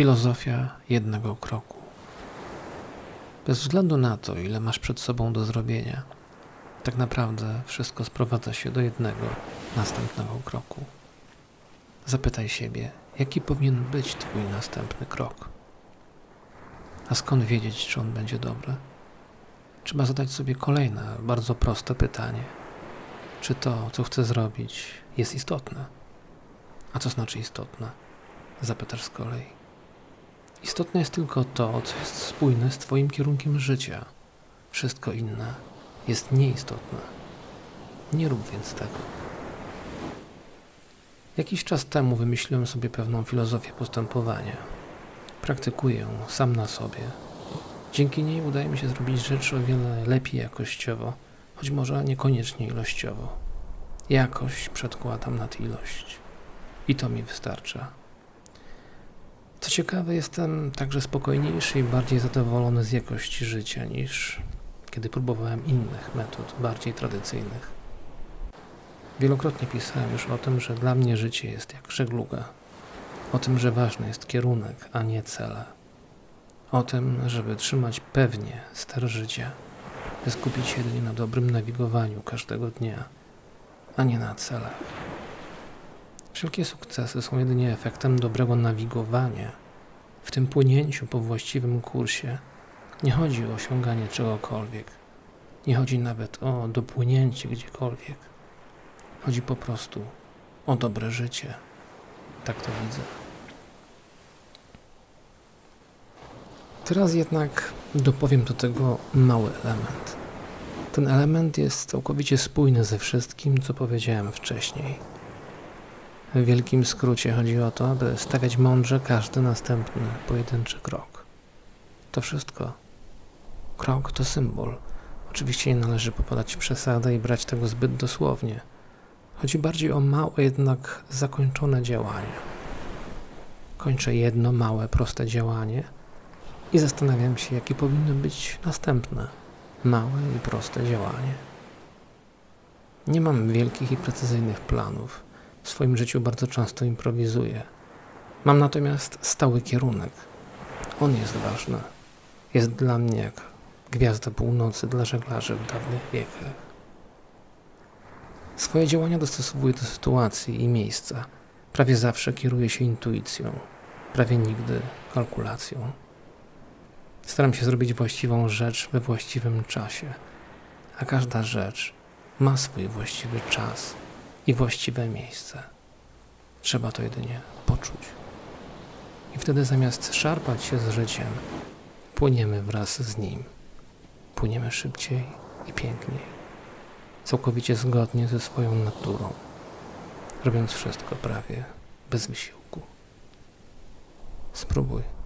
Filozofia jednego kroku. Bez względu na to, ile masz przed sobą do zrobienia, tak naprawdę wszystko sprowadza się do jednego następnego kroku. Zapytaj siebie, jaki powinien być Twój następny krok. A skąd wiedzieć, czy on będzie dobry? Trzeba zadać sobie kolejne, bardzo proste pytanie: czy to, co chcę zrobić, jest istotne? A co znaczy istotne? Zapytasz z kolei. Istotne jest tylko to, co jest spójne z Twoim kierunkiem życia. Wszystko inne jest nieistotne. Nie rób więc tego. Jakiś czas temu wymyśliłem sobie pewną filozofię postępowania. Praktykuję ją sam na sobie. Dzięki niej udaje mi się zrobić rzeczy o wiele lepiej jakościowo, choć może niekoniecznie ilościowo. Jakość przedkładam nad ilość. I to mi wystarcza. Co ciekawe, jestem także spokojniejszy i bardziej zadowolony z jakości życia niż kiedy próbowałem innych metod, bardziej tradycyjnych. Wielokrotnie pisałem już o tym, że dla mnie życie jest jak żegluga. O tym, że ważny jest kierunek, a nie cele. O tym, żeby trzymać pewnie ster życia, by skupić się jedynie na dobrym nawigowaniu każdego dnia, a nie na celach. Wszelkie sukcesy są jedynie efektem dobrego nawigowania. W tym płynięciu po właściwym kursie nie chodzi o osiąganie czegokolwiek. Nie chodzi nawet o dopłynięcie gdziekolwiek. Chodzi po prostu o dobre życie. Tak to widzę. Teraz jednak dopowiem do tego mały element. Ten element jest całkowicie spójny ze wszystkim, co powiedziałem wcześniej. W wielkim skrócie chodzi o to, aby stawiać mądrze każdy następny pojedynczy krok. To wszystko. Krok to symbol. Oczywiście nie należy popadać w przesadę i brać tego zbyt dosłownie. Chodzi bardziej o małe, jednak zakończone działanie. Kończę jedno małe, proste działanie i zastanawiam się, jakie powinno być następne małe i proste działanie. Nie mam wielkich i precyzyjnych planów w swoim życiu bardzo często improwizuję. Mam natomiast stały kierunek. On jest ważny. Jest dla mnie jak gwiazda północy dla żeglarzy w dawnych wiekach. Swoje działania dostosowuję do sytuacji i miejsca. Prawie zawsze kieruję się intuicją, prawie nigdy kalkulacją. Staram się zrobić właściwą rzecz we właściwym czasie, a każda rzecz ma swój właściwy czas i właściwe miejsce. Trzeba to jedynie poczuć. I wtedy zamiast szarpać się z życiem, płyniemy wraz z nim. Płyniemy szybciej i piękniej, całkowicie zgodnie ze swoją naturą, robiąc wszystko prawie bez wysiłku. Spróbuj.